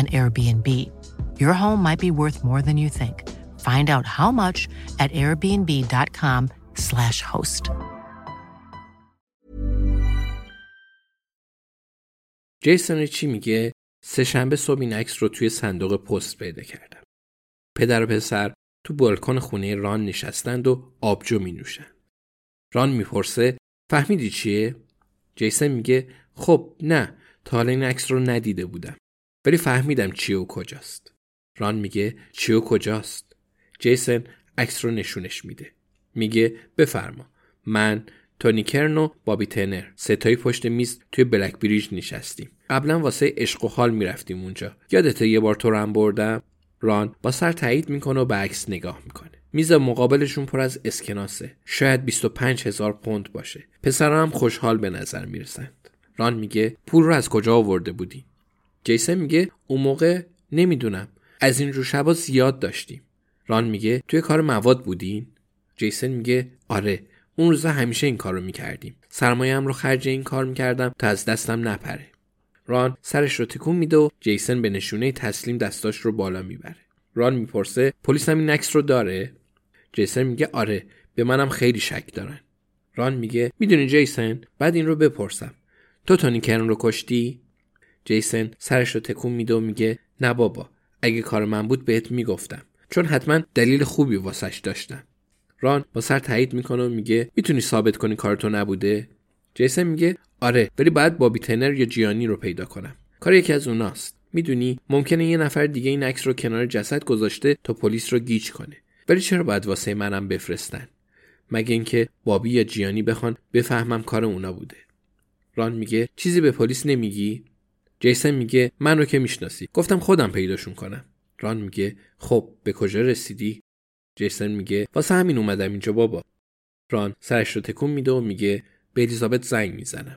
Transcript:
an Airbnb. Your home might be worth more than you think. Find out how much at airbnb.com/slash host. جیسون چی میگه؟ سهشنبه صبح این عکس رو توی صندوق پست پیدا کردم. پدر و پسر تو بالکن خونه ران نشستند و آبجو می نوشن. ران می‌پرسه فهمیدی چیه؟ جیسن میگه خب نه تا حالا این عکس رو ندیده بودم ولی فهمیدم چی و کجاست. ران میگه چی و کجاست. جیسن عکس رو نشونش میده. میگه بفرما. من تونی کرن و بابی تنر. ستایی پشت میز توی بلک بریج نشستیم. قبلا واسه عشق و حال می‌رفتیم اونجا. یادته یه بار تو رم بردم؟ ران با سر تایید می‌کنه و به عکس نگاه می‌کنه. میز مقابلشون پر از اسکناسه. شاید 25 هزار پوند باشه. پسرم خوشحال به نظر می‌رسن ران میگه پول رو از کجا آورده بودی؟ جیسن میگه اون موقع نمی‌دونم. از این رو شبا زیاد داشتیم. ران میگه توی کار مواد بودین؟ جیسن میگه آره اون روزا همیشه این کار رو می‌کردیم. سرمایه‌ام رو خرج این کار می‌کردم تا از دستم نپره. ران سرش رو تکون میده و جیسن به نشونه تسلیم دستاش رو بالا می‌بره. ران می‌پرسه پلیس هم این عکس رو داره؟ جیسن میگه آره به منم خیلی شک دارن. ران میگه می‌دونی جیسن بعد این رو بپرسم. تو تونی کرن رو کشتی؟ جیسن سرش رو تکون میده و میگه نه بابا اگه کار من بود بهت می‌گفتم. چون حتما دلیل خوبی واسش داشتم ران با سر تایید می‌کنه و میگه می‌تونی ثابت کنی کار تو نبوده؟ جیسن میگه آره ولی باید بابی تنر یا جیانی رو پیدا کنم. کار یکی از اوناست. می‌دونی ممکنه یه نفر دیگه این عکس رو کنار جسد گذاشته تا پلیس رو گیج کنه. ولی چرا باید واسه منم بفرستن؟ مگه اینکه بابی یا جیانی بخوان بفهمم کار اونا بوده. ران میگه چیزی به پلیس نمیگی؟ جیسن میگه من رو که می‌شناسی. گفتم خودم پیداشون کنم. ران میگه خب به کجا رسیدی؟ جیسن میگه واسه همین اومدم اینجا بابا. ران سرش رو تکون میده و میگه به الیزابت زنگ می‌زنم.